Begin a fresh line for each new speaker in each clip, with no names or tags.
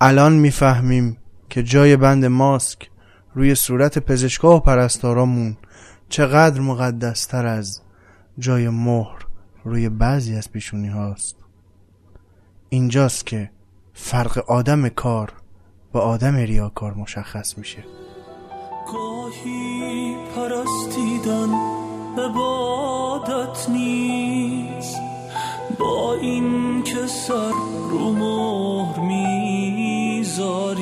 الان می‌فهمیم که جای بند ماسک روی صورت پزشکا و پرستارامون چقدر مقدستر از جای مهر روی بعضی از پیشونی هاست. اینجاست که فرق آدم کار با آدم ریاکار مشخص میشه.
گاهی پرستیدن عبادت نیست. با این که سر رو مهر می‌ذاری گاهی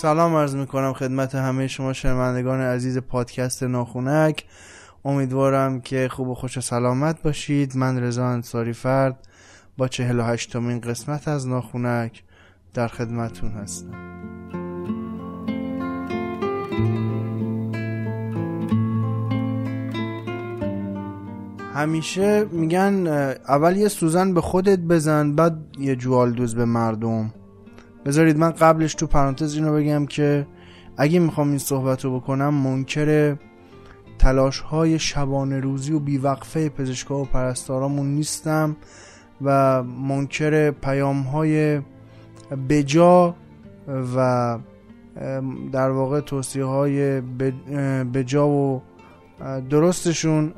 سلام عرض می‌کنم خدمت همه شما شنوندگان عزیز پادکست ناخونک. امیدوارم که خوب و خوش و سلامت باشید. من رضا انصاری فرد با 48 مین قسمت از ناخونک در خدمتون هستم. همیشه میگن اول یه سوزن به خودت بزن بعد یه جوال دوز به مردم. بذارید من قبلش تو پرانتز اینو بگم که اگه می‌خوام این صحبت رو بکنم منکر تلاش های شبانه روزی و بیوقفه پزشکا و پرستارامون نیستم و منکر پیام های بجا و در واقع توصیه های بجا و درستشون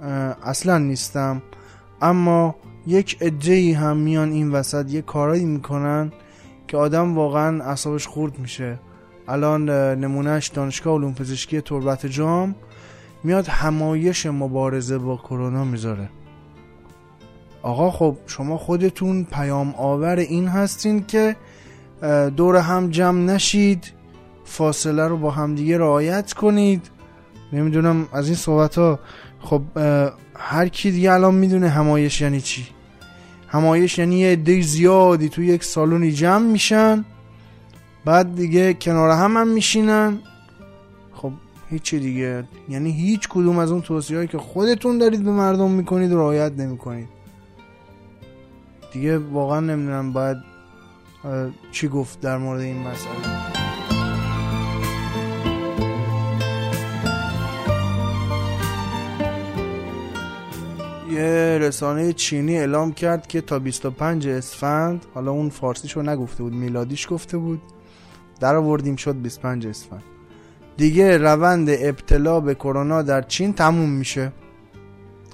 اصلا نیستم. اما یک عده هم میان این وسط یه کارایی می‌کنن که آدم واقعا اعصابش خورد میشه. الان نمونهش دانشگاه علوم پزشکی تربت جام میاد همایش مبارزه با کرونا می‌ذاره. آقا خب شما خودتون پیام آور این هستین که دور هم جمع نشید فاصله رو با همدیگه رعایت کنید. نمی‌دونم از این صحبت ها خب هر کی دیگه الان می‌دونه همایش یعنی چی. همایش یعنی یه عده زیادی توی یک سالونی جمع میشن بعد دیگه کنار هم هم میشینن. خب هیچی دیگه. یعنی هیچ کدوم از اون توصیه هایی که خودتون دارید به مردم می‌کنید رعایت نمی‌کنید. دیگه واقعا نمی‌دونم باید چی گفت در مورد این مسئله. یه رسانه چینی اعلام کرد که تا 25 اسفند حالا اون فارسیشو نگفته بود میلادیش گفته بود در آوردیم شد 25 اسفند. دیگه روند ابتلا به کرونا در چین تموم میشه.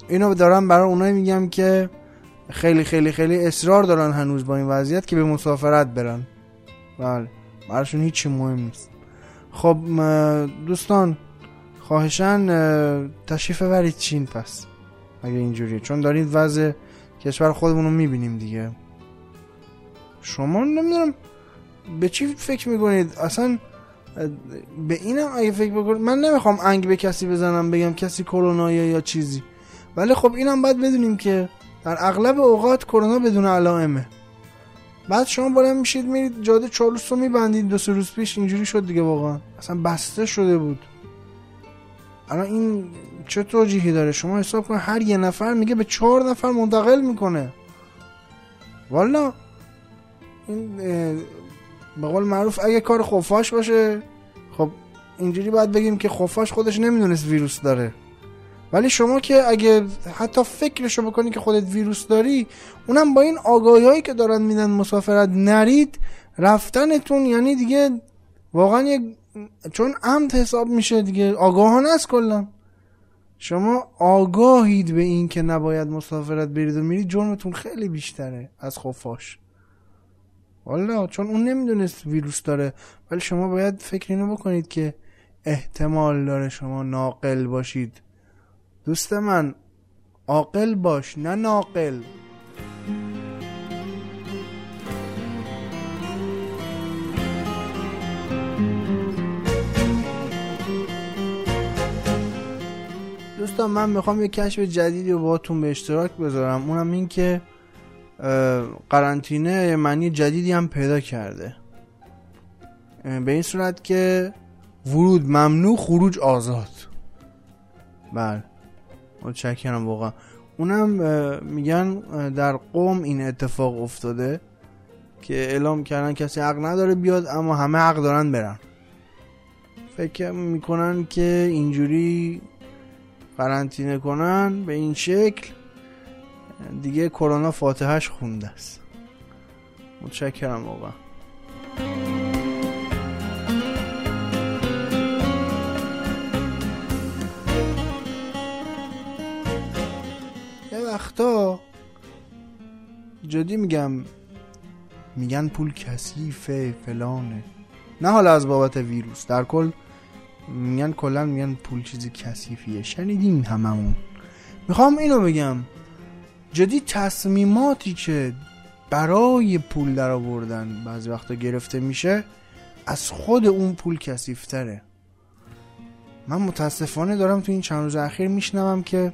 اینو دارم برای اونایی میگم که خیلی خیلی خیلی اصرار دارن هنوز با این وضعیت که به مسافرت برن. بله براشون هیچی مهم نیست. خب دوستان خواهشان تشریف برید چین پس. اگه اینجوریه چون دارید وضع کشور خودمون رو می‌بینیم دیگه. شما نمی‌دونم به چی فکر می‌کنید؟ اصلا به اینم اگه فکر بکنید من نمی‌خوام انگ به کسی بزنم بگم کسی کرونا یا چیزی. ولی خب اینم باید بدونیم که در اغلب اوقات کرونا بدون علائمه. بعد شما بالا میشید میرید جاده چالوس رو میبندید دو سه روز پیش اینجوری شد دیگه واقعا. اصلا بسته شده بود. الان این چه توجیهی داره؟ شما حساب کن هر یه نفر میگه به چهار نفر منتقل می‌کنه. والا این به قول معروف اگه کار خفاش باشه خب اینجوری باید بگیم که خفاش خودش نمی‌دونست ویروس داره. ولی شما که اگه حتی فکرشو بکنی که خودت ویروس داری اونم با این آگاهی که دارن میدن مسافرت نرید رفتنتون یعنی دیگه واقعا یه چون عمد حساب میشه دیگه آگاهانه است کلا. شما آگاهید به این که نباید مسافرت برید و میرید جرمتون خیلی بیشتره از خفاش. والا چون اون نمی‌دونست ویروس داره. ولی شما باید فکر اینو بکنید که احتمال داره شما ناقل باشید. دوست من عاقل باش نه ناقل. دوستان من می‌خوام یه کشف جدیدی رو باهاتون به اشتراک بذارم. اونم این که قرنطینه معنی جدیدی هم پیدا کرده. به این صورت که ورود ممنوع خروج آزاد. بله. متشکرم واقعا. اونم میگن در قوم این اتفاق افتاده که اعلام کردن کسی حق نداره بیاد اما همه حق دارن برن. فکر می‌کنن که اینجوری قرنطینه کنن به این شکل دیگه کرونا فاتحش خونده است. متشکرم واقعا یه وقتا جدی میگم میگن پول کثیفه فلانه. نه حالا از بابت ویروس در کل میگن کلا میگن پول چیزی کثیفیه. شنیدیم هممون. می‌خوام اینو بگم. جدی تصمیماتی که برای پول در آوردن بعضی وقتا گرفته میشه از خود اون پول کثیفتره. من متاسفانه دارم تو این چند روز اخیر میشنوم که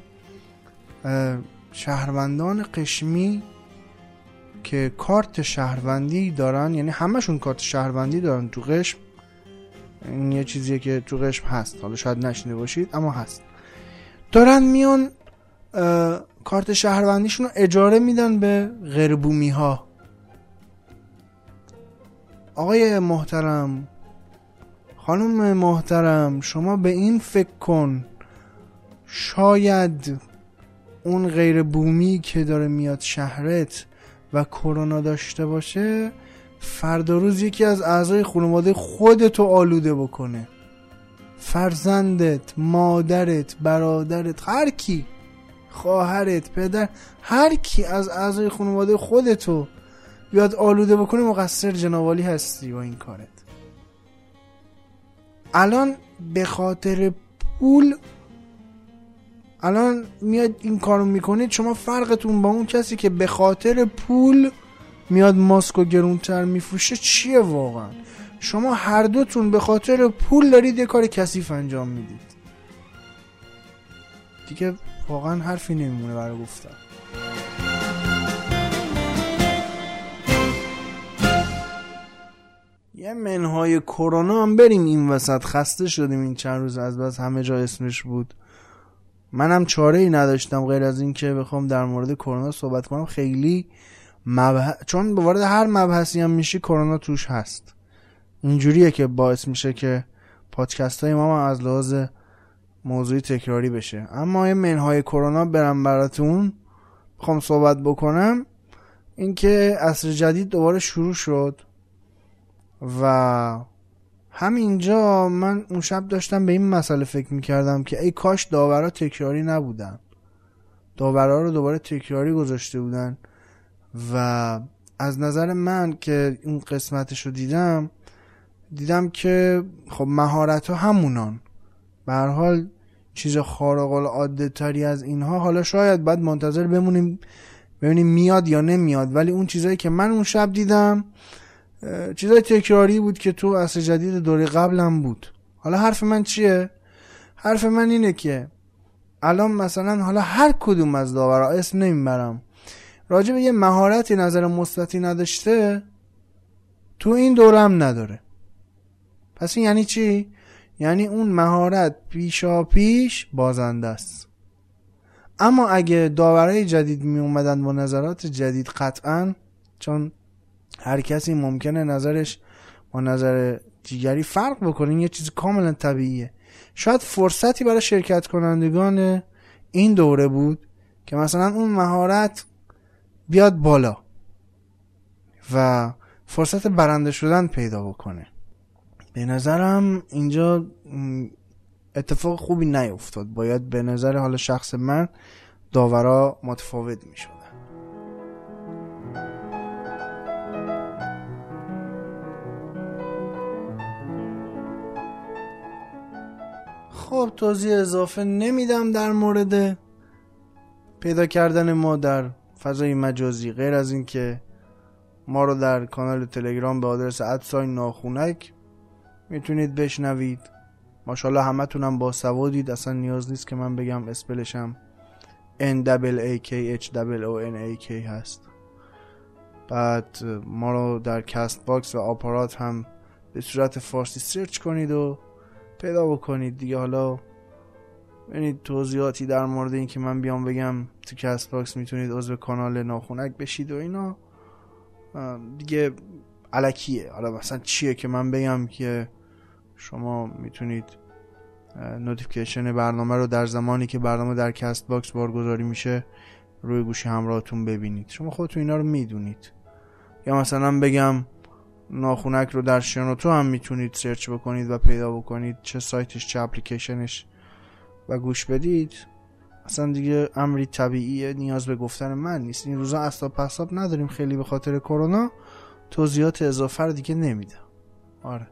شهروندان قشمی که کارت شهروندی دارن یعنی همشون کارت شهروندی دارن تو قشم این یه چیزیه که تو قشم هست. حالا شاید نشنیده باشید اما هست. دارن میان کارت شهروندیشون رو اجاره میدن به غیربومی ها آقای محترم خانم محترم شما به این فکر کن. شاید اون غیر بومی که داره میاد شهرت و کرونا داشته باشه فردا روز یکی از اعضای خانواده خودتو آلوده بکنه. فرزندت مادرت برادرت هر کی خواهرت پدر هر کی از اعضای خانواده خودتو بیاد آلوده بکنه مقصر جنابالی هستی با این کارت. الان به خاطر پول الان میاد این کارو می‌کنید شما فرقتون با اون کسی که به خاطر پول میاد ماسک و گرونتر میفروشه چیه واقعا؟ شما هر دوتون به خاطر پول دارید یه کار کثیف انجام می‌دید. دیگه واقعا حرفی نمیمونه برای گفتن. یه منهای کرونا هم بریم این وسط. خسته شدیم این چند روز از بس. همه جا اسمش بود. منم چاره ای نداشتم غیر از این که بخوام در مورد کرونا صحبت کنم. خیلی مبح... چون وارد هر مبحثی هم میشی کرونا توش هست. اینجوریه که باعث میشه که پادکست های ما هم از لحاظ موضوعی تکراری بشه. اما یه منهای کرونا برم براتون بخوام صحبت بکنم. اینکه عصر جدید دوباره شروع شد و همینجا من اون شب داشتم به این مسئله فکر می‌کردم که ای کاش داورا تکراری نبودن. داورا رو دوباره تکراری گذاشته بودن. و از نظر من که اون قسمتش رو دیدم دیدم که خب مهارت ها همونان. به حال چیز خارق العاده تری از اینها حالا شاید باید منتظر بمونیم ببینیم میاد یا نمیاد. ولی اون چیزایی که من اون شب دیدم چیزای تکراری بود که تو عصر جدید دوره قبلم بود. حالا حرف من چیه؟ حرف من اینه که الان مثلا حالا هر کدوم از داورا اسم نمی‌برم. راجع به یه مهارتی نظر مثبتی نداشته تو این دوره هم نداره. پس این یعنی چی؟ یعنی اون مهارت پیشا پیش بازنده است. اما اگه داورای جدید می اومدن با نظرات جدید قطعا چون هر کسی ممکنه نظرش با نظر دیگری فرق بکنه یه چیز کاملا طبیعیه. شاید فرصتی برای شرکت کنندگان این دوره بود که مثلا اون مهارت بیاد بالا و فرصت برنده شدن پیدا بکنه. به نظرم اینجا اتفاق خوبی نیفتاد. باید به نظر حالا شخص من داورا متفاوت می شدن خب توضیح اضافه نمیدم در مورد پیدا کردن ما در فضای مجازی غیر از اینکه ما رو در کانال تلگرام به آدرس ادساین ناخونک می‌تونید بشنوید. ماشاءالله همه تونم با سوادید. اصلا نیاز نیست که من بگم spellشم N A K H O N A K هست. بعد ما رو در Castbox و آپارات هم به صورت فارسی سرچ کنید و پیدا بکنید. دیگه حالا ببینید توضیحاتی در مورد این که من بیام بگم تو Castbox می‌تونید عضو کانال ناخونک بشید و اینا دیگه الکیه. حالا مثلا چیه که من بگم که شما می‌تونید notification برنامه رو در زمانی که برنامه در Castbox بارگذاری میشه روی گوشی همراهتون ببینید. شما خودتون اینا رو می‌دونید. یا مثلا بگم ناخونک رو در شنوتو هم می‌تونید سرچ بکنید و پیدا بکنید. چه سایتش چه اپلیکیشنش. و گوش بدید اصلا دیگه امری طبیعیه نیاز به گفتن من نیست. این روزا اصلا پساب نداریم خیلی به خاطر کرونا. توضیحات اضافه رو دیگه نمیدم. آره.